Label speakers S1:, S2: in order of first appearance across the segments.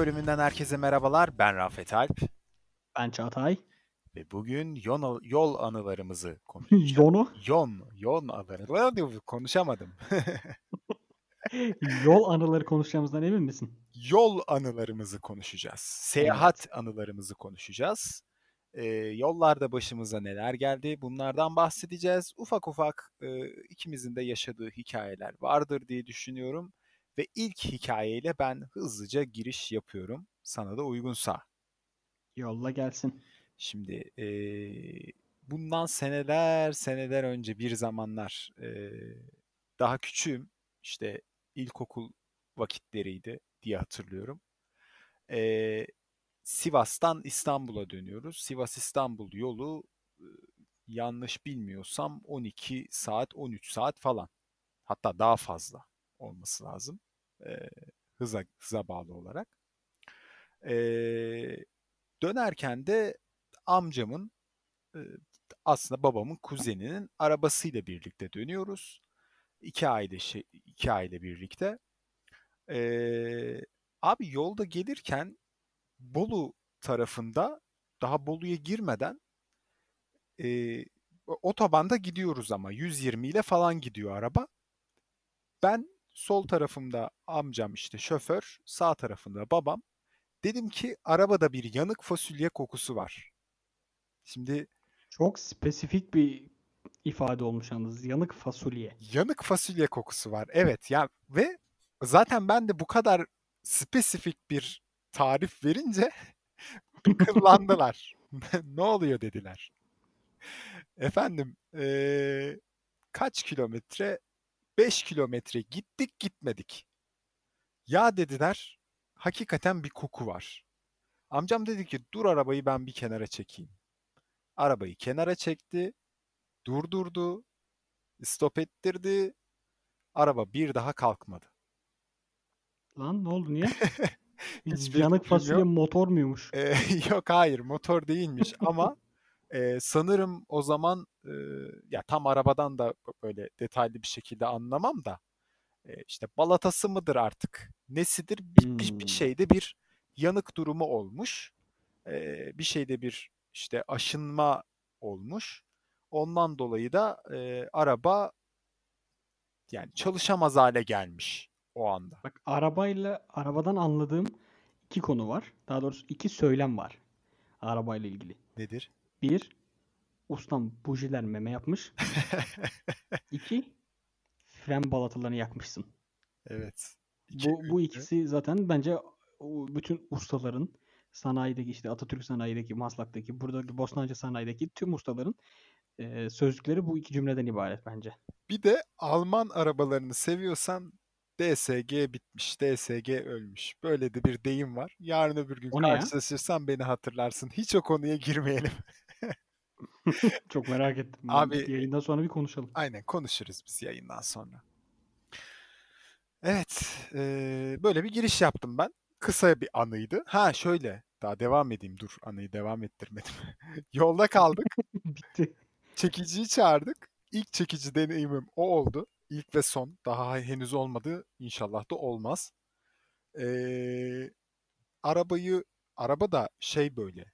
S1: 11. bölümünden herkese merhabalar. Ben Rafet Alp
S2: Ben Çağatay.
S1: ve bugün yol, yol anılarımızı konuşacağız.
S2: Yonu,
S1: Yon, yon anıları. Konuşamadım.
S2: yol anıları konuşacağımızdan emin misin?
S1: Yol anılarımızı konuşacağız. Seyahat anılarımızı konuşacağız. Ee, yollarda başımıza neler geldi bunlardan bahsedeceğiz. Ufak ufak e, ikimizin de yaşadığı hikayeler vardır diye düşünüyorum. Ve ilk hikayeyle ben hızlıca giriş yapıyorum. Sana da uygunsa.
S2: Yolla gelsin.
S1: Şimdi eee, bundan seneler seneler önce bir zamanlar eee, daha küçüğüm işte ilkokul vakitleriydi diye hatırlıyorum. Eee, Sivas'tan İstanbul'a dönüyoruz. Sivas-İstanbul yolu eee, yanlış bilmiyorsam 12 saat 13 saat falan. Hatta daha fazla olması lazım. Eee, hıza, hıza bağlı olarak. Eee, dönerken de amcamın e, aslında babamın kuzeninin arabasıyla birlikte dönüyoruz. İki aile iki aile birlikte. Ee, abi yolda gelirken Bolu tarafında daha Bolu'ya girmeden e, otobanda gidiyoruz ama 120 ile falan gidiyor araba. Ben sol tarafımda amcam işte şoför, sağ tarafında babam. Dedim ki arabada bir yanık fasulye kokusu var. Şimdi
S2: Çok spesifik bir ifade olmuş yalnız. Yanık fasulye.
S1: yanık fasulye kokusu var. Evet ya ve zaten ben de bu kadar spesifik bir tarif verince kıllandılar. Ne oluyor dediler. Efendim eee, kaç kilometre? 5 kilometre gittik gitmedik. Ya dediler hakikaten bir koku var. Amcam dedi ki dur arabayı ben bir kenara çekeyim. Arabayı kenara çekti, durdurdu, stop ettirdi. Araba bir daha kalkmadı.
S2: Lan ne oldu niye?
S1: Hiçbir
S2: Yanık fasulye
S1: yok.
S2: motor muymuş?
S1: Eee, yok hayır motor değilmiş ama eee, sanırım o zaman eee, ya tam arabadan da böyle detaylı bir şekilde anlamam da eee, işte balatası mıdır artık nesidir bir, bir, bir
S2: Hmm.
S1: şeyde bir yanık durumu olmuş. Eee, bir şeyde bir işte aşınma olmuş. Ondan dolayı da eee, araba yani çalışamaz hale gelmiş o anda.
S2: Bak arabayla arabadan anladığım iki konu var. Daha doğrusu iki söylem var. Arabayla ilgili.
S1: Nedir?
S2: Bir, ustam bujiler meme yapmış. İki, fren balatalarını yakmışsın.
S1: Evet. İki,
S2: Bu, bu ikisi zaten bence bütün ustaların sanayideki işte Atatürk sanayideki, Maslak'taki, buradaki Bostancı sanayideki tüm ustaların e, sözcükleri bu iki cümleden ibaret bence.
S1: Bir de Alman arabalarını seviyorsan DSG bitmiş, DSG ölmüş. Böyle de bir deyim var. Yarın öbür gün
S2: O ne ya?
S1: karşılaşırsan beni hatırlarsın. Hiç o konuya girmeyelim.
S2: Çok merak ettim.
S1: Abi-
S2: yayından sonra bir konuşalım.
S1: Aynen konuşuruz biz yayından sonra. Evet, eee, böyle bir giriş yaptım ben. Kısa bir anıydı. Ha şöyle, daha devam edeyim. Dur, anıyı devam ettirmedim. Yolda kaldık.
S2: Bitti.
S1: Çekiciyi çağırdık. İlk çekici deneyimim o oldu. İlk ve son. Daha henüz olmadı. İnşallah da olmaz. Ee, arabayı, araba da şey böyle.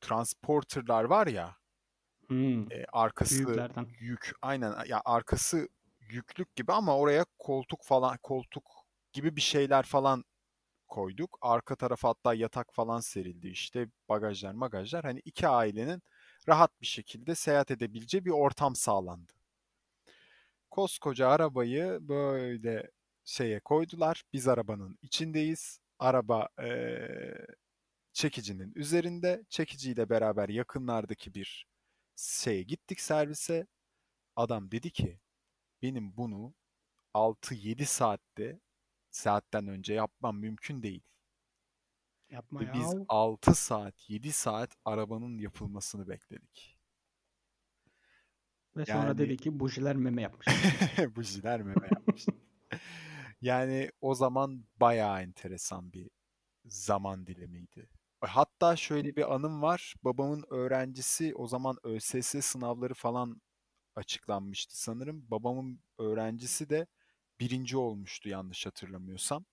S1: Transporterlar var ya.
S2: Hmm,
S1: e, arkası
S2: büyüklerden.
S1: yük. Aynen. Ya arkası yüklük gibi ama oraya koltuk falan, koltuk gibi bir şeyler falan koyduk. Arka tarafa hatta yatak falan serildi işte. Bagajlar, magajlar. Hani iki ailenin rahat bir şekilde seyahat edebileceği bir ortam sağlandı. Koskoca arabayı böyle şeye koydular. Biz arabanın içindeyiz. Araba eee, çekicinin üzerinde. Çekiciyle beraber yakınlardaki bir şeye gittik servise. Adam dedi ki benim bunu 6-7 saatte saatten önce yapmam mümkün değil.
S2: Yapma
S1: Ve
S2: ya.
S1: biz 6 saat, 7 saat arabanın yapılmasını bekledik.
S2: Ve sonra
S1: Yani-
S2: dedi ki bujiler meme yapmış.
S1: Bujiler meme yapmış. Yani o zaman bayağı enteresan bir zaman dilimiydi. Hatta şöyle bir anım var. Babamın öğrencisi o zaman ÖSS sınavları falan açıklanmıştı sanırım. Babamın öğrencisi de birinci olmuştu yanlış hatırlamıyorsam.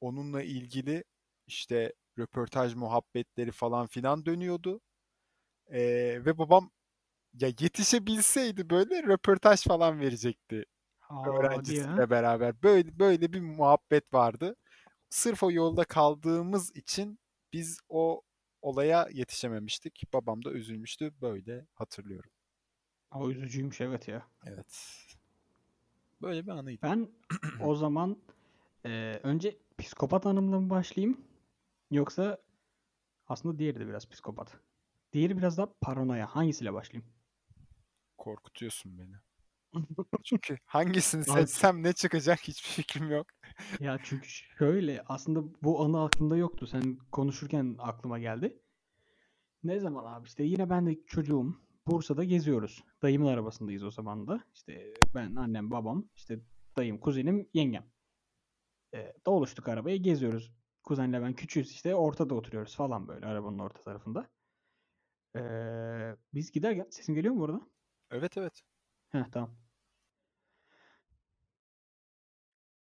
S1: Onunla ilgili işte röportaj muhabbetleri falan filan dönüyordu. Ee, ve babam ya yetişebilseydi böyle röportaj falan verecekti
S2: Aa, diye.
S1: öğrencisiyle beraber. Böyle böyle bir muhabbet vardı. Sırf o yolda kaldığımız için biz o olaya yetişememiştik. Babam da üzülmüştü. Böyle hatırlıyorum.
S2: O üzücüymüş evet ya.
S1: Evet. Böyle bir anıydı.
S2: Ben o zaman e, önce psikopat hanımla mı başlayayım? Yoksa aslında diğeri de biraz psikopat. Diğeri biraz daha paranoya. Hangisiyle başlayayım?
S1: Korkutuyorsun beni. Çünkü hangisini
S2: Abi-
S1: seçsem ne çıkacak hiçbir fikrim yok.
S2: Ya çünkü şöyle aslında bu anı aklımda yoktu. Sen konuşurken aklıma geldi. Ne zaman abi işte yine ben de çocuğum. Bursa'da geziyoruz. Dayımın arabasındayız o zaman da. İşte ben, annem, babam, işte dayım, kuzenim, yengem. Ee, doluştuk arabaya geziyoruz. Kuzenle ben küçüğüz işte ortada oturuyoruz falan böyle arabanın orta tarafında. Ee, biz giderken sesim geliyor mu bu arada?
S1: Evet evet.
S2: Heh tamam.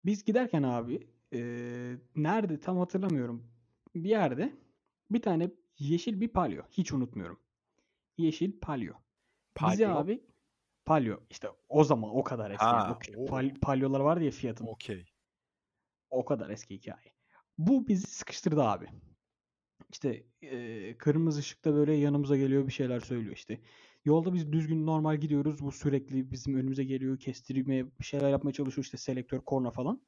S2: Biz giderken abi eee, nerede tam hatırlamıyorum. Bir yerde bir tane yeşil bir palyo. Hiç unutmuyorum. Yeşil palyo.
S1: Palyo.
S2: abi palyo işte o zaman o kadar eski.
S1: Ha,
S2: o pal- palyolar vardı ya Fiat'ın.
S1: Okey.
S2: O kadar eski hikaye. Bu bizi sıkıştırdı abi. İşte eee, kırmızı ışıkta böyle yanımıza geliyor bir şeyler söylüyor işte. Yolda biz düzgün normal gidiyoruz. Bu sürekli bizim önümüze geliyor. Kestirmeye bir şeyler yapmaya çalışıyor. işte selektör, korna falan.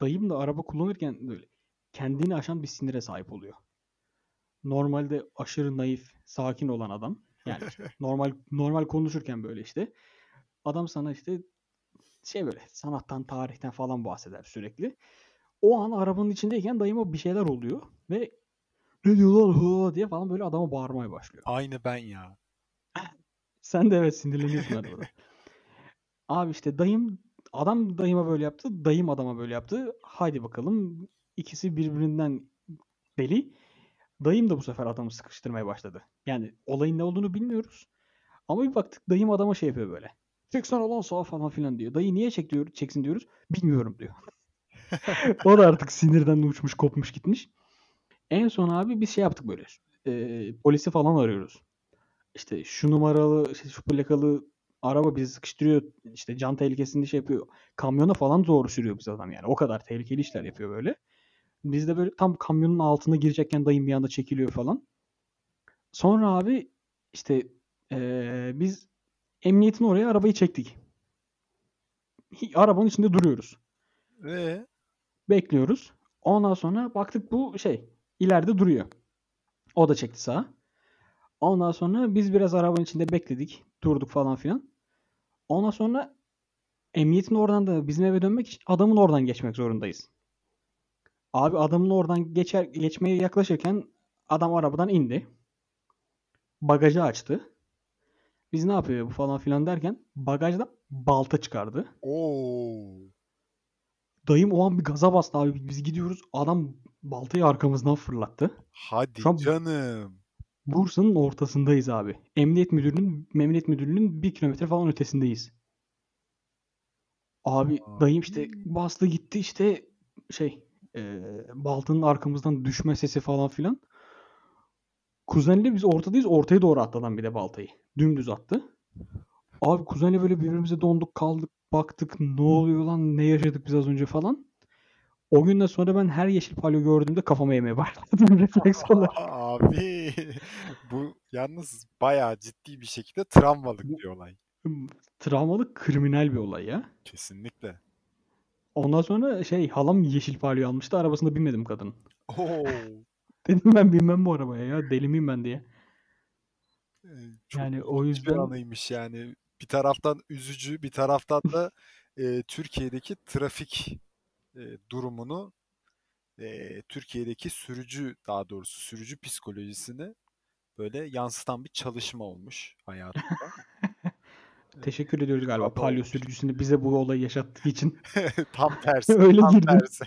S2: Dayım da araba kullanırken böyle kendini aşan bir sinire sahip oluyor. Normalde aşırı naif, sakin olan adam. Yani normal normal konuşurken böyle işte. Adam sana işte şey böyle sanattan, tarihten falan bahseder sürekli. O an arabanın içindeyken dayıma bir şeyler oluyor ve ne diyor lan hı diye falan böyle adama bağırmaya başlıyor.
S1: Aynı ben ya.
S2: Sen de evet sinirleniyorsun arabada. Abi işte dayım adam dayıma böyle yaptı. Dayım adama böyle yaptı. Haydi bakalım. İkisi birbirinden deli. Dayım da bu sefer adamı sıkıştırmaya başladı. Yani olayın ne olduğunu bilmiyoruz. Ama bir baktık dayım adama şey yapıyor böyle. Çeksene lan sağa falan filan diyor. Dayı niye çek diyor, çeksin diyoruz. Bilmiyorum diyor. o da artık sinirden uçmuş kopmuş gitmiş. En son abi biz şey yaptık böyle. Ee, polisi falan arıyoruz. İşte şu numaralı, işte şu plakalı araba bizi sıkıştırıyor. İşte can tehlikesinde şey yapıyor. Kamyona falan doğru sürüyor biz adam yani. O kadar tehlikeli işler yapıyor böyle. Biz de böyle tam kamyonun altına girecekken dayım bir anda çekiliyor falan. Sonra abi işte ee, biz emniyetin oraya arabayı çektik. Arabanın içinde duruyoruz.
S1: Ve
S2: Bekliyoruz. Ondan sonra baktık bu şey ileride duruyor. O da çekti sağa. Ondan sonra biz biraz arabanın içinde bekledik. Durduk falan filan. Ondan sonra emniyetin oradan da bizim eve dönmek için adamın oradan geçmek zorundayız. Abi adamın oradan geçer geçmeye yaklaşırken adam arabadan indi. Bagajı açtı. Biz ne yapıyor bu falan filan derken bagajdan balta çıkardı.
S1: Oo.
S2: Dayım o an bir gaza bastı abi. Biz gidiyoruz. Adam baltayı arkamızdan fırlattı.
S1: Hadi
S2: Şu an-
S1: canım.
S2: Bursa'nın ortasındayız abi. Emniyet müdürünün Emniyet müdürlüğünün bir kilometre falan ötesindeyiz. Abi
S1: Aa.
S2: dayım işte bastı gitti işte şey e, baltanın arkamızdan düşme sesi falan filan. Kuzenle biz ortadayız. Ortaya doğru attı adam bir de baltayı. Dümdüz attı. Abi kuzenle böyle birbirimize donduk kaldık. Baktık ne oluyor lan ne yaşadık biz az önce falan. O günden sonra ben her yeşil palyo gördüğümde kafama yemeye başladım refleks olarak.
S1: Abi bu yalnız bayağı ciddi bir şekilde travmalık bir olay.
S2: Travmalı kriminal bir olay ya.
S1: Kesinlikle.
S2: Ondan sonra şey halam yeşil palyo almıştı. Arabasında binmedim kadın.
S1: Oo.
S2: Dedim ben binmem bu arabaya ya. Deli miyim ben diye.
S1: Ee, Çok
S2: Yani o
S1: ilginç bir
S2: yüzden
S1: anıymış yani. Bir taraftan üzücü, bir taraftan da e, Türkiye'deki trafik e, durumunu, e, Türkiye'deki sürücü daha doğrusu sürücü psikolojisini böyle yansıtan bir çalışma olmuş hayatımda.
S2: teşekkür ediyoruz galiba
S1: Bravo
S2: palyo
S1: olmuş.
S2: sürücüsüne bize bu olayı yaşattığı için.
S1: Tam tersi,
S2: Öyle
S1: tam
S2: girdim.
S1: tersi.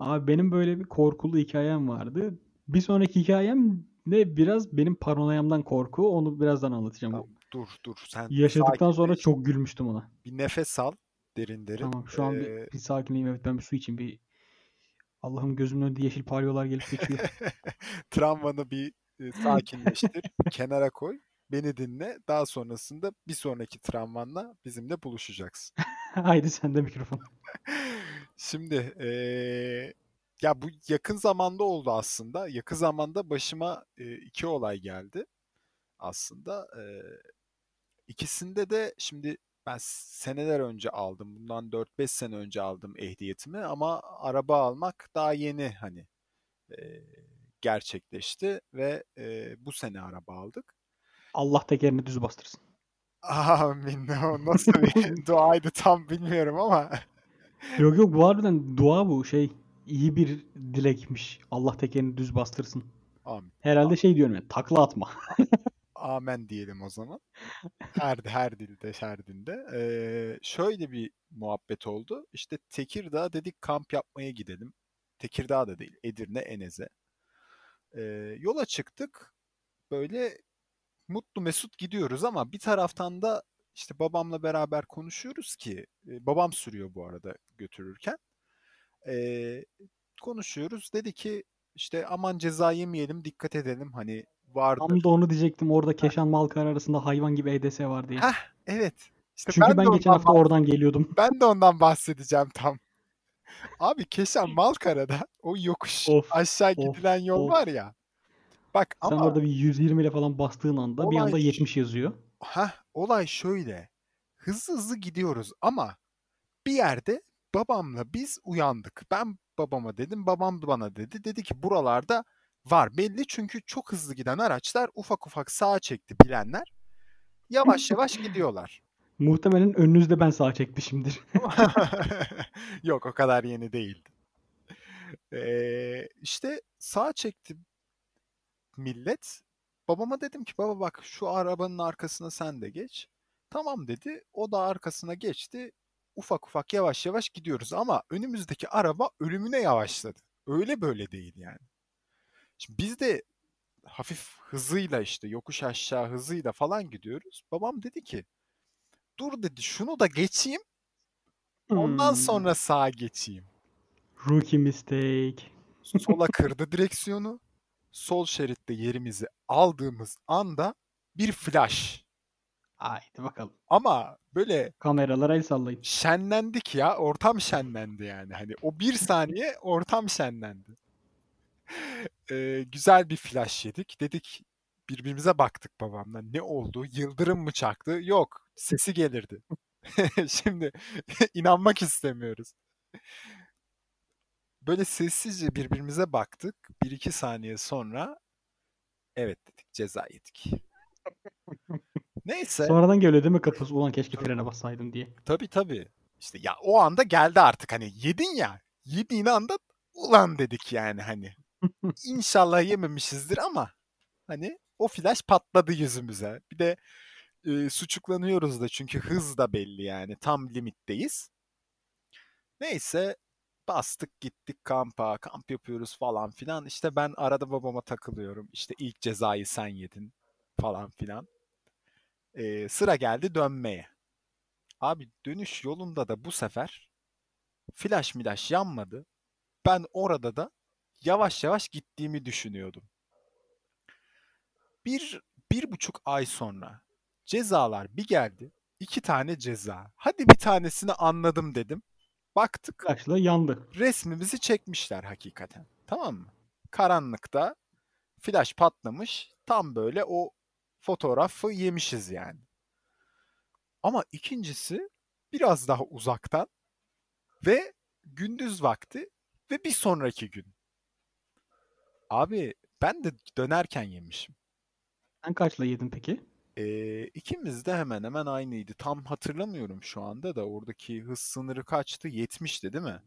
S2: Abi benim böyle bir korkulu hikayem vardı. Bir sonraki hikayem de biraz benim paranoyamdan korku. Onu birazdan anlatacağım.
S1: Tamam, dur dur sen
S2: Yaşadıktan sonra çok gülmüştüm ona.
S1: bir nefes al derin derin.
S2: Tamam şu an
S1: Ee,
S2: bir, bir sakinleyeyim. Evet ben bir su içeyim. Bir Allah'ım gözümün önünde yeşil palyolar gelip geçiyor.
S1: Travmanı bir e, sakinleştir, kenara koy, beni dinle. Daha sonrasında bir sonraki travmanla bizimle buluşacaksın.
S2: Haydi sen de mikrofon.
S1: Şimdi eee, ya bu yakın zamanda oldu aslında. Yakın zamanda başıma e, iki olay geldi aslında. Eee, ikisinde de şimdi ben seneler önce aldım. Bundan 4-5 sene önce aldım ehliyetimi ama araba almak daha yeni hani eee, gerçekleşti ve eee, bu sene araba aldık.
S2: Allah tekerini düz bastırsın.
S1: Amin. O nasıl bir duaydı tam bilmiyorum ama.
S2: Yok yok bu harbiden dua bu şey iyi bir dilekmiş. Allah tekerini düz bastırsın.
S1: Amin.
S2: Herhalde şey diyorum ya takla atma.
S1: Amen diyelim o zaman. Her her dilde, her dinde. Ee, şöyle bir muhabbet oldu. İşte Tekirdağ dedik kamp yapmaya gidelim. Tekirdağ da değil, Edirne, Eneze. Ee, yola çıktık. Böyle mutlu mesut gidiyoruz ama bir taraftan da işte babamla beraber konuşuyoruz ki babam sürüyor bu arada götürürken. Ee, konuşuyoruz. Dedi ki işte aman ceza yemeyelim, dikkat edelim. Hani vardır.
S2: Tam da onu diyecektim orada Keşan Malkar arasında hayvan gibi EDS var diye.
S1: Heh, evet. İşte
S2: Çünkü ben,
S1: de
S2: geçen hafta oradan geliyordum.
S1: Ben de ondan bahsedeceğim tam. Abi Keşan Malkara'da o yokuş
S2: Of,
S1: aşağı
S2: of,
S1: gidilen yol
S2: of.
S1: var ya. Bak
S2: Sen
S1: ama
S2: orada bir 120 ile falan bastığın anda bir
S1: Olay
S2: anda
S1: şu-
S2: 70 yazıyor.
S1: heh, olay şöyle. Hızlı hızlı gidiyoruz ama bir yerde babamla biz uyandık. Ben babama dedim, babam da bana dedi. Dedi ki buralarda var belli çünkü çok hızlı giden araçlar ufak ufak sağa çekti bilenler. Yavaş yavaş gidiyorlar.
S2: Muhtemelen önünüzde ben sağa çekmişimdir.
S1: Yok o kadar yeni değildi. Ee, işte sağa çekti millet. Babama dedim ki baba bak şu arabanın arkasına sen de geç. Tamam dedi. O da arkasına geçti. Ufak ufak yavaş yavaş gidiyoruz ama önümüzdeki araba ölümüne yavaşladı. Öyle böyle değil yani. Şimdi biz de hafif hızıyla işte yokuş aşağı hızıyla falan gidiyoruz. Babam dedi ki dur dedi şunu da geçeyim ondan
S2: Hmm.
S1: sonra sağa geçeyim.
S2: Rookie mistake.
S1: sola kırdı direksiyonu. Sol şeritte yerimizi aldığımız anda bir flash.
S2: Haydi bakalım.
S1: Ama böyle
S2: Kameralara el sallayın.
S1: şenlendik ya. Ortam şenlendi yani. Hani o bir saniye ortam şenlendi. Ee, güzel bir flash yedik. Dedik birbirimize baktık babamla. Ne oldu? Yıldırım mı çaktı? Yok. Sesi gelirdi. Şimdi inanmak istemiyoruz. Böyle sessizce birbirimize baktık. Bir iki saniye sonra evet dedik ceza yedik. Neyse.
S2: Sonradan geliyor değil mi kafası? Ulan keşke frene bassaydım diye.
S1: Tabii tabii. İşte ya o anda geldi artık hani yedin ya. Yediğin anda ulan dedik yani hani. İnşallah yememişizdir ama hani o flash patladı yüzümüze. Bir de e, suçuklanıyoruz da çünkü hız da belli yani. Tam limitteyiz. Neyse bastık gittik kampa. Kamp yapıyoruz falan filan. İşte ben arada babama takılıyorum. İşte ilk cezayı sen yedin falan filan. E, sıra geldi dönmeye. Abi dönüş yolunda da bu sefer flash milaş yanmadı. Ben orada da yavaş yavaş gittiğimi düşünüyordum. Bir, bir buçuk ay sonra cezalar bir geldi. iki tane ceza. Hadi bir tanesini anladım dedim. Baktık
S2: Kaçla yandı.
S1: resmimizi çekmişler hakikaten. Tamam mı? Karanlıkta flash patlamış. Tam böyle o fotoğrafı yemişiz yani. Ama ikincisi biraz daha uzaktan ve gündüz vakti ve bir sonraki gün. Abi ben de dönerken yemişim.
S2: Sen kaçla yedin peki?
S1: Ee, ikimiz de hemen hemen aynıydı. Tam hatırlamıyorum şu anda da oradaki hız sınırı kaçtı? 70'ti değil mi?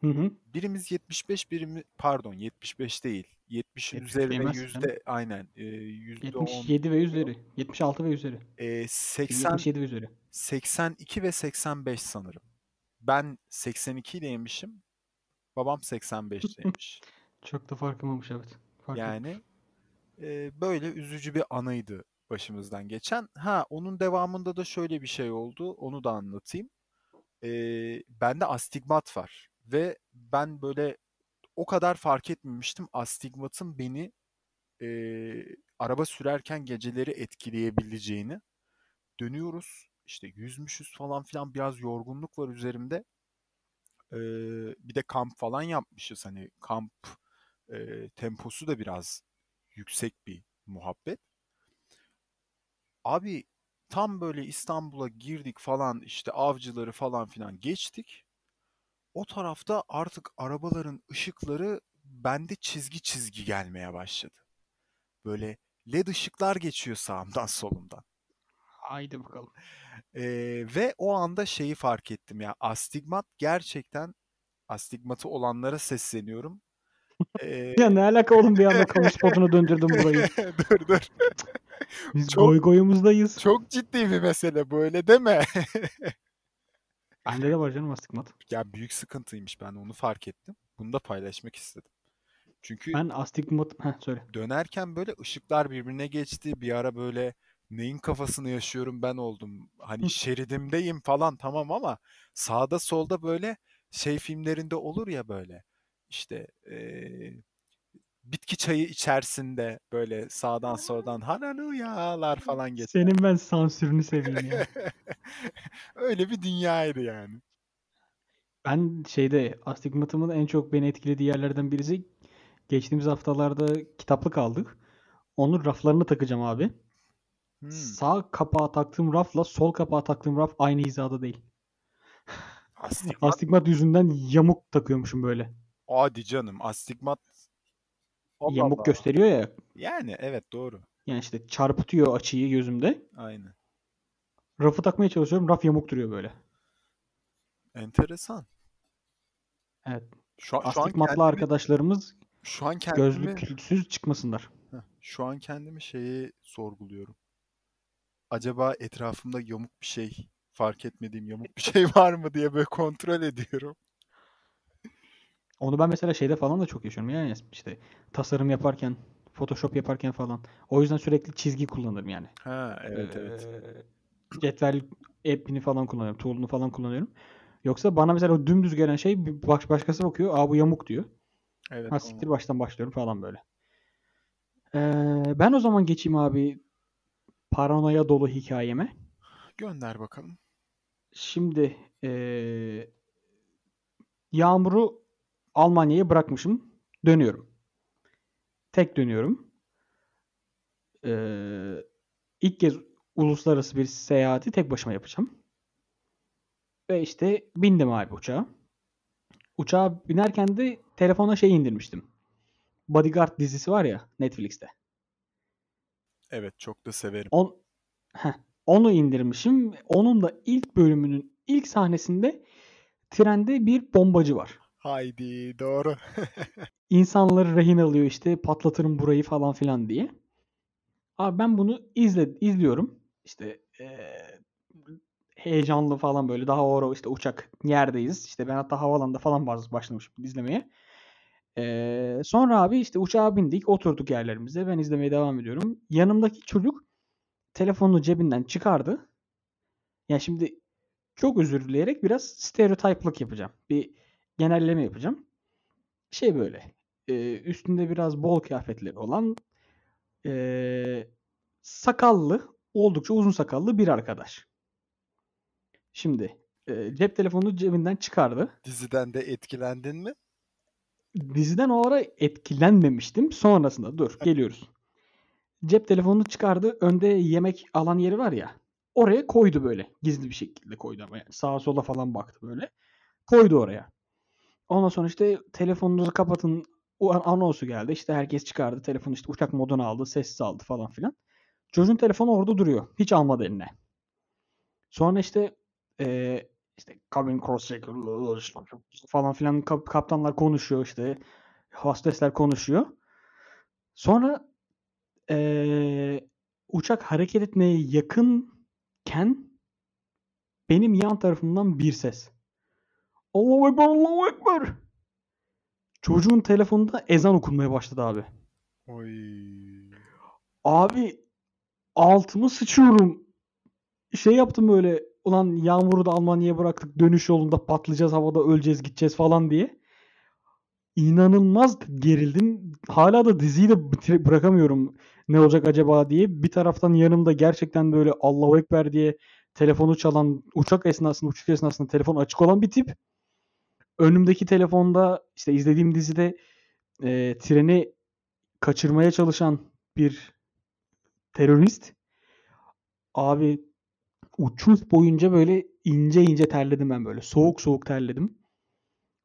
S2: Hı hı.
S1: Birimiz 75, birimiz pardon 75 değil. 70'in
S2: 70
S1: üzerine
S2: değmez
S1: yüzde aynen e, yüzde 10
S2: 77 ve üzeri. 76 ve üzeri.
S1: e, 80
S2: 77 ve üzeri.
S1: 82 ve 85 sanırım. Ben 82 ile yemişim. Babam 85 ile yemiş.
S2: Çok da fark olmamış evet. Fark
S1: Yani
S2: etmiş.
S1: e, böyle üzücü bir anıydı başımızdan geçen. Ha onun devamında da şöyle bir şey oldu. Onu da anlatayım. E, bende astigmat var Ve ben böyle o kadar fark etmemiştim astigmatın beni eee, araba sürerken geceleri etkileyebileceğini. Dönüyoruz işte yüzmüşüz falan filan biraz yorgunluk var üzerimde. Eee, bir de kamp falan yapmışız hani kamp eee, temposu da biraz yüksek bir muhabbet. Abi tam böyle İstanbul'a girdik falan işte avcıları falan filan geçtik. O tarafta artık arabaların ışıkları bende çizgi çizgi gelmeye başladı. Böyle led ışıklar geçiyor sağımdan solumdan.
S2: Haydi bakalım.
S1: Ee, ve o anda şeyi fark ettim ya astigmat gerçekten astigmatı olanlara sesleniyorum. Ee,
S2: Ya ne alaka oğlum bir anda kamu spotuna döndürdün burayı.
S1: dur dur.
S2: Biz
S1: Çok-
S2: goy goyumuzdayız.
S1: Çok ciddi bir mesele böyle deme.
S2: Bende de var canım astigmat.
S1: Ya büyük sıkıntıymış ben onu fark ettim. Bunu da paylaşmak istedim. Çünkü
S2: Ben astigmat... Heh söyle.
S1: dönerken böyle ışıklar birbirine geçti. Bir ara böyle neyin kafasını yaşıyorum ben oldum. Hani şeridimdeyim falan tamam ama sağda solda böyle şey filmlerinde olur ya böyle işte eee, bitki çayı içerisinde böyle sağdan soldan haleluyalar falan geçer.
S2: Senin ben sansürünü seveyim ya.
S1: Öyle bir dünyaydı yani.
S2: Ben şeyde astigmatımın en çok beni etkilediği yerlerden birisi geçtiğimiz haftalarda kitaplık aldık. Onun raflarını takacağım abi.
S1: Hmm.
S2: Sağ kapağa taktığım rafla sol kapağa taktığım raf aynı hizada değil.
S1: Astigmat.
S2: Astigmat yüzünden yamuk takıyormuşum böyle.
S1: Hadi canım astigmat. Allah
S2: Yamuk
S1: Allah.
S2: gösteriyor ya.
S1: Yani evet doğru.
S2: Yani işte çarpıtıyor açıyı gözümde.
S1: Aynen.
S2: Rafı takmaya çalışıyorum. Raf yamuk duruyor böyle.
S1: Enteresan.
S2: Evet.
S1: Şu, an- şu an kendimi,
S2: arkadaşlarımız
S1: şu an kendimi,
S2: gözlüksüz çıkmasınlar.
S1: Heh, şu an kendimi şeyi sorguluyorum. Acaba etrafımda yamuk bir şey, fark etmediğim yamuk bir şey var mı diye böyle kontrol ediyorum.
S2: Onu ben mesela şeyde falan da çok yaşıyorum. Yani işte tasarım yaparken, Photoshop yaparken falan. O yüzden sürekli çizgi kullanırım yani.
S1: Ha evet evet.
S2: Ee, Cetvel app'ini falan kullanıyorum. Tool'unu falan kullanıyorum. Yoksa bana mesela o dümdüz gelen şey baş, başkası bakıyor. Aa bu yamuk diyor.
S1: Evet.
S2: Ha siktir baştan başlıyorum falan böyle. Ee, ben o zaman geçeyim abi paranoya dolu hikayeme.
S1: Gönder bakalım.
S2: Şimdi ee, Yağmur'u Almanya'ya bırakmışım. Dönüyorum. Tek dönüyorum. Ee, ilk kez uluslararası bir seyahati tek başıma yapacağım. Ve işte bindim abi uçağa. Uçağa binerken de telefona şey indirmiştim. Bodyguard dizisi var ya Netflix'te.
S1: Evet çok da severim.
S2: On, Heh, onu indirmişim. Onun da ilk bölümünün ilk sahnesinde trende bir bombacı var.
S1: Haydi doğru.
S2: İnsanları rehin alıyor işte patlatırım burayı falan filan diye. Abi ben bunu izle, izliyorum. İşte eee, heyecanlı falan böyle daha o işte uçak yerdeyiz. İşte ben hatta havalanda falan baş- başlamışım izlemeye. Eee, sonra abi işte uçağa bindik oturduk yerlerimize. Ben izlemeye devam ediyorum. Yanımdaki çocuk telefonunu cebinden çıkardı. Yani şimdi çok özür dileyerek biraz stereotiplik yapacağım. Bir genelleme yapacağım. Şey böyle e, üstünde biraz bol kıyafetleri olan e, sakallı oldukça uzun sakallı bir arkadaş. Şimdi e, cep telefonunu cebinden çıkardı.
S1: Diziden de etkilendin mi?
S2: Diziden o ara etkilenmemiştim. Sonrasında dur geliyoruz. Cep telefonunu çıkardı. Önde yemek alan yeri var ya. Oraya koydu böyle. Gizli bir şekilde koydu ama yani sağa sola falan baktı böyle. Koydu oraya. Ondan sonra işte telefonunuzu kapatın o an- anonsu geldi. İşte herkes çıkardı. Telefonu işte uçak moduna aldı. Sessiz aldı falan filan. Çocuğun telefonu orada duruyor. Hiç almadı eline. Sonra işte eee işte cabin cross falan filan kap- kaptanlar konuşuyor işte. Hostesler konuşuyor. Sonra eee, uçak hareket etmeye yakınken benim yan tarafımdan bir ses. Allahu Ekber, Allahu Ekber. Çocuğun telefonunda ezan okunmaya başladı abi.
S1: Oy.
S2: Abi altımı sıçıyorum. Şey yaptım böyle ulan yağmuru da Almanya'ya bıraktık dönüş yolunda patlayacağız havada öleceğiz gideceğiz falan diye. İnanılmaz gerildim. Hala da diziyi de bırakamıyorum. Ne olacak acaba diye. Bir taraftan yanımda gerçekten böyle Allahu Ekber diye telefonu çalan uçak esnasında uçuş esnasında telefon açık olan bir tip. Önümdeki telefonda işte izlediğim dizide e, treni kaçırmaya çalışan bir terörist. Abi uçuş boyunca böyle ince ince terledim ben böyle. Soğuk soğuk terledim.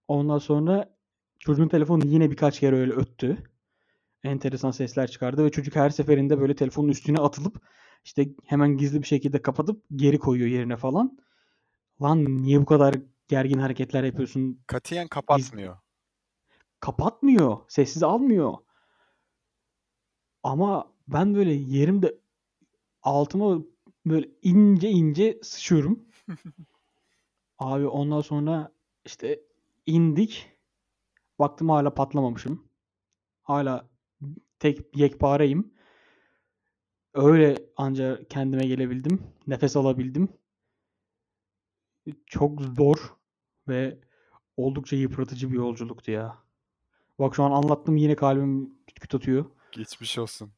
S2: Ondan sonra çocuğun telefonu yine birkaç kere öyle öttü. Enteresan sesler çıkardı ve çocuk her seferinde böyle telefonun üstüne atılıp işte hemen gizli bir şekilde kapatıp geri koyuyor yerine falan. Lan niye bu kadar gergin hareketler yapıyorsun?
S1: Katiyen kapatmıyor.
S2: Kapatmıyor. Sessiz almıyor. Ama ben böyle yerimde altıma böyle ince ince sıçıyorum. Abi ondan sonra işte indik. Baktım hala patlamamışım. Hala tek yekpareyim. Öyle anca kendime gelebildim. Nefes alabildim. Çok zor ve oldukça yıpratıcı bir yolculuktu ya. Bak şu an anlattım yine kalbim küt küt atıyor.
S1: Geçmiş olsun.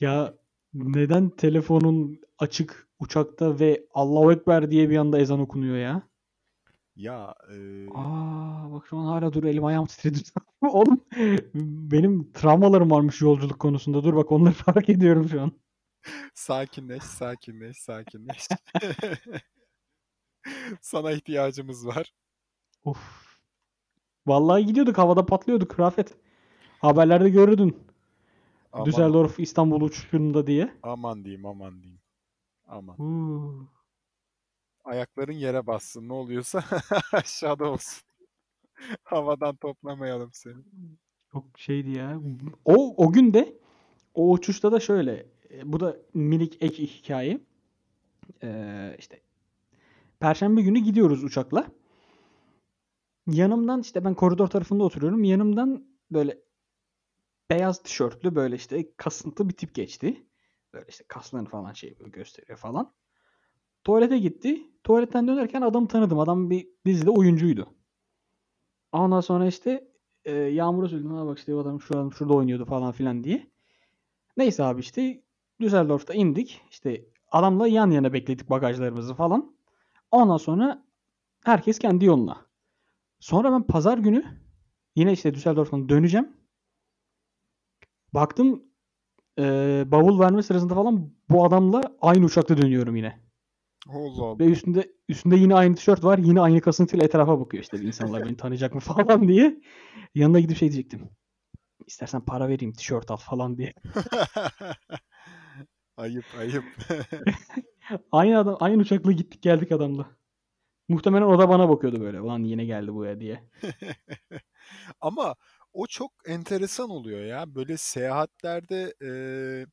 S2: Ya neden telefonun açık uçakta ve Allahu Ekber diye bir anda ezan okunuyor ya?
S1: Ya e,
S2: Aa bak şu an hala dur elim ayağım titredi. Oğlum benim travmalarım varmış yolculuk konusunda. Dur bak onları fark ediyorum şu an.
S1: sakinleş, sakinleş, sakinleş. Sana ihtiyacımız var.
S2: Of. Vallahi gidiyorduk havada patlıyorduk Rafet. Haberlerde görürdün.
S1: Aman,
S2: Düsseldorf İstanbul uçuşunda diye.
S1: aman diyeyim, aman diyeyim. Aman.
S2: Huu.
S1: Ayakların yere bassın. Ne oluyorsa aşağıda olsun. Havadan toplamayalım seni.
S2: Çok şeydi ya. O o gün de o uçuşta da şöyle. e, Bu da minik ek hikaye. Ee, işte Perşembe günü gidiyoruz uçakla. Yanımdan işte ben koridor tarafında oturuyorum. Yanımdan böyle beyaz tişörtlü böyle işte kasıntı bir tip geçti. Böyle işte kaslarını falan şey böyle gösteriyor falan. Tuvalete gitti. Tuvaletten dönerken adamı tanıdım. Adam bir dizide oyuncuydu. Ondan sonra işte e, Yağmur'a söyledim. Ha bak işte o adam şu an şurada oynuyordu falan filan diye. Neyse abi işte Düsseldorf'ta indik. İşte adamla yan yana bekledik bagajlarımızı falan. Ondan sonra herkes kendi yoluna. Sonra ben pazar günü yine işte Düsseldorf'tan döneceğim. Baktım e, bavul verme sırasında falan bu adamla aynı uçakta dönüyorum yine.
S1: Allah Allah.
S2: Ve üstünde üstünde yine aynı tişört var. Yine aynı kasıntıyla etrafa bakıyor işte insanlar beni tanıyacak mı falan diye. Yanına gidip şey diyecektim. İstersen para vereyim tişört al falan diye.
S1: ayıp, ayıp.
S2: Aynı adam aynı uçakla gittik geldik adamla. Muhtemelen o da bana bakıyordu böyle. Ulan yine geldi bu ya diye.
S1: Ama o çok enteresan oluyor ya. Böyle seyahatlerde eee,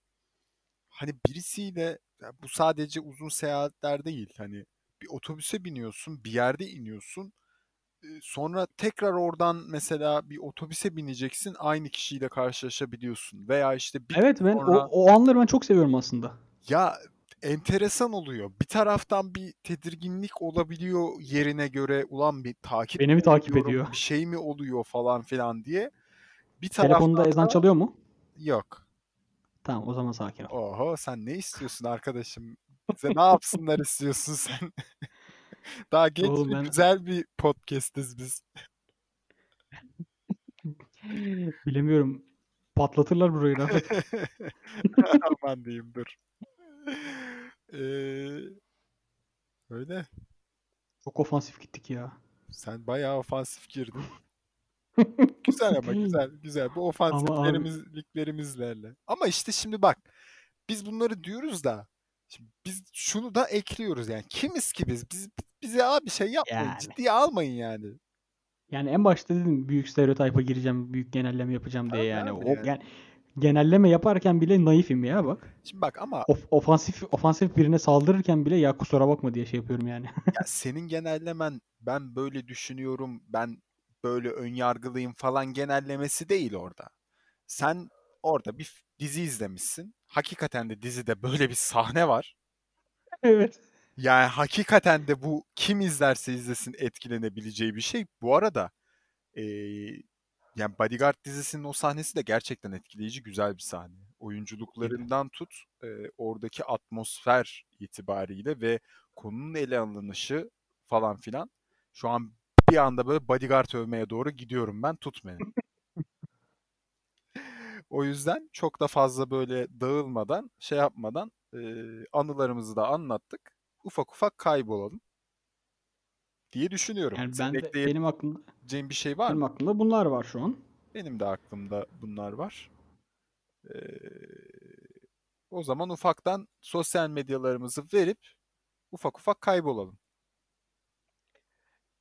S1: hani birisiyle bu sadece uzun seyahatler değil. Hani bir otobüse biniyorsun, bir yerde iniyorsun. e, Sonra tekrar oradan mesela bir otobüse bineceksin, aynı kişiyle karşılaşabiliyorsun. Veya işte bir
S2: Evet ben o,
S1: sonra
S2: o anları ben çok seviyorum aslında.
S1: ya enteresan oluyor. Bir taraftan bir tedirginlik olabiliyor yerine göre. Ulan bir takip
S2: Beni mi takip ediyor?
S1: bir şey mi oluyor falan filan diye. Bir taraftan
S2: ezan çalıyor mu?
S1: yok.
S2: Tamam o zaman sakin ol.
S1: Oho sen ne istiyorsun arkadaşım? Bize ne yapsınlar istiyorsun sen? Daha genç
S2: Oğlum ben
S1: güzel bir podcast'iz biz.
S2: bilemiyorum. Patlatırlar burayı Rafet.
S1: Aman diyeyim dur. Ee, öyle.
S2: Çok ofansif gittik ya.
S1: Sen bayağı ofansif girdin. Güzel ama güzel güzel. Bu
S2: Ama
S1: ofansiflerimizliklerimizlerle. Ama işte şimdi bak biz bunları diyoruz da şimdi biz şunu da ekliyoruz yani. Kimiz ki biz? Biz bize abi şey yapmayın.
S2: yani.
S1: Ciddiye almayın yani.
S2: Yani en başta dedim büyük stereotipa gireceğim, büyük genelleme yapacağım diye yani.
S1: abi
S2: O
S1: yani.
S2: Gen- genelleme yaparken bile naifim ya bak.
S1: Şimdi bak ama
S2: Of, ofansif ofansif birine saldırırken bile ya kusura bakma diye şey yapıyorum yani.
S1: ya senin genellemen ben böyle düşünüyorum, ben böyle önyargılıyım falan genellemesi değil orada. Sen orada bir dizi izlemişsin. Hakikaten de dizide böyle bir sahne var.
S2: Evet.
S1: Yani hakikaten de bu kim izlerse izlesin etkilenebileceği bir şey. Bu arada eee, yani Bodyguard dizisinin o sahnesi de gerçekten etkileyici, güzel bir sahne. Oyunculuklarından tut, eee, oradaki atmosfer itibariyle ve konunun ele alınışı falan filan. Şu an bir anda böyle Bodyguard övmeye doğru gidiyorum ben, tut beni. O yüzden çok da fazla böyle dağılmadan, şey yapmadan eee, anılarımızı da anlattık. Ufak ufak kaybolalım diye düşünüyorum.
S2: Yani ben de benim aklımda
S1: bir şey var
S2: benim
S1: mı?
S2: aklımda bunlar var şu an.
S1: Benim de aklımda bunlar var. Ee, o zaman ufaktan sosyal medyalarımızı verip ufak ufak kaybolalım.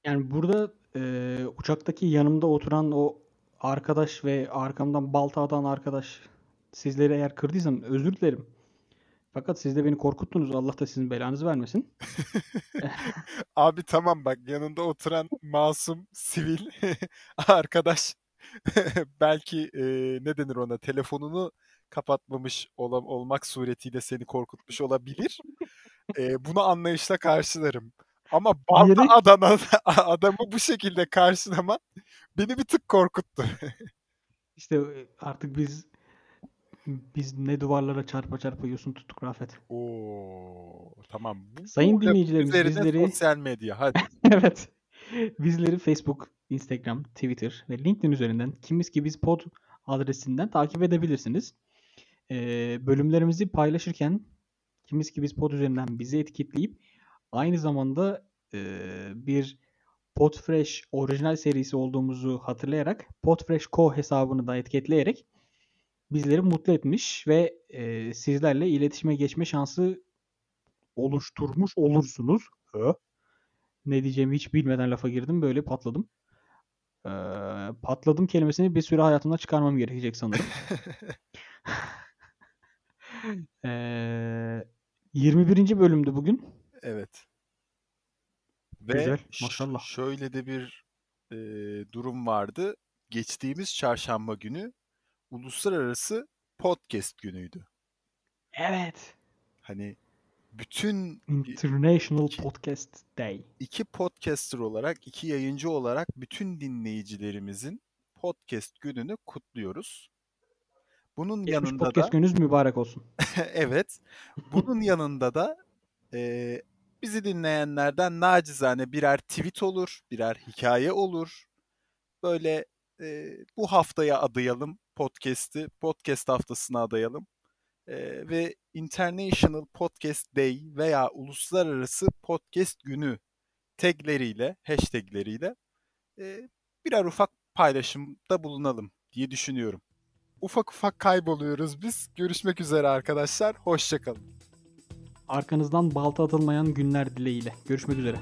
S2: Yani burada eee, uçaktaki yanımda oturan o arkadaş ve arkamdan balta atan arkadaş sizleri eğer kırdıysam özür dilerim. Fakat siz de beni korkuttunuz. Allah da sizin belanızı vermesin.
S1: Abi tamam bak yanında oturan masum sivil arkadaş belki e, ne denir ona telefonunu kapatmamış olam, olmak suretiyle seni korkutmuş olabilir. E, bunu anlayışla karşılarım. Ama balta adana, adamı bu şekilde karşılaman beni bir tık korkuttu.
S2: işte artık biz biz ne duvarlara çarpa çarpa yosun tuttuk Rafet.
S1: Oo, tamam. Bu,
S2: Sayın
S1: bu
S2: dinleyicilerimiz bizleri
S1: sosyal medya hadi.
S2: evet bizleri Facebook, Instagram, Twitter ve LinkedIn üzerinden kimiz ki biz pod adresinden takip edebilirsiniz. Ee, bölümlerimizi paylaşırken kimiz ki biz pod üzerinden bizi etiketleyip aynı zamanda e, bir Podfresh orijinal serisi olduğumuzu hatırlayarak Podfresh Co hesabını da etiketleyerek bizleri mutlu etmiş ve e, sizlerle iletişime geçme şansı oluşturmuş olursunuz. Hı? Ne diyeceğimi hiç bilmeden lafa girdim. Böyle patladım. Ee, patladım kelimesini bir süre hayatımdan çıkarmam gerekecek sanırım. Ee, 21. bölümdü bugün.
S1: Evet. Ve
S2: Güzel, maşallah.
S1: şöyle de bir e, durum vardı. Geçtiğimiz çarşamba günü uluslararası podcast günüydü.
S2: Evet.
S1: Hani bütün
S2: International Podcast Day.
S1: iki podcaster olarak, iki yayıncı olarak bütün dinleyicilerimizin podcast gününü kutluyoruz. Bunun
S2: Geçmiş
S1: yanında
S2: podcast
S1: da
S2: gününüz mübarek olsun.
S1: evet, bunun yanında da e, bizi dinleyenlerden nacizane birer tweet olur, birer hikaye olur. Böyle e, bu haftaya adayalım podcast'i, podcast haftasına adayalım. E, ve International Podcast Day veya Uluslararası Podcast Günü tagleriyle, hashtagleriyle e, birer ufak paylaşımda bulunalım diye düşünüyorum. Ufak ufak kayboluyoruz biz. Görüşmek üzere arkadaşlar. Hoşçakalın.
S2: Arkanızdan balta atılmayan günler dileğiyle. Görüşmek üzere.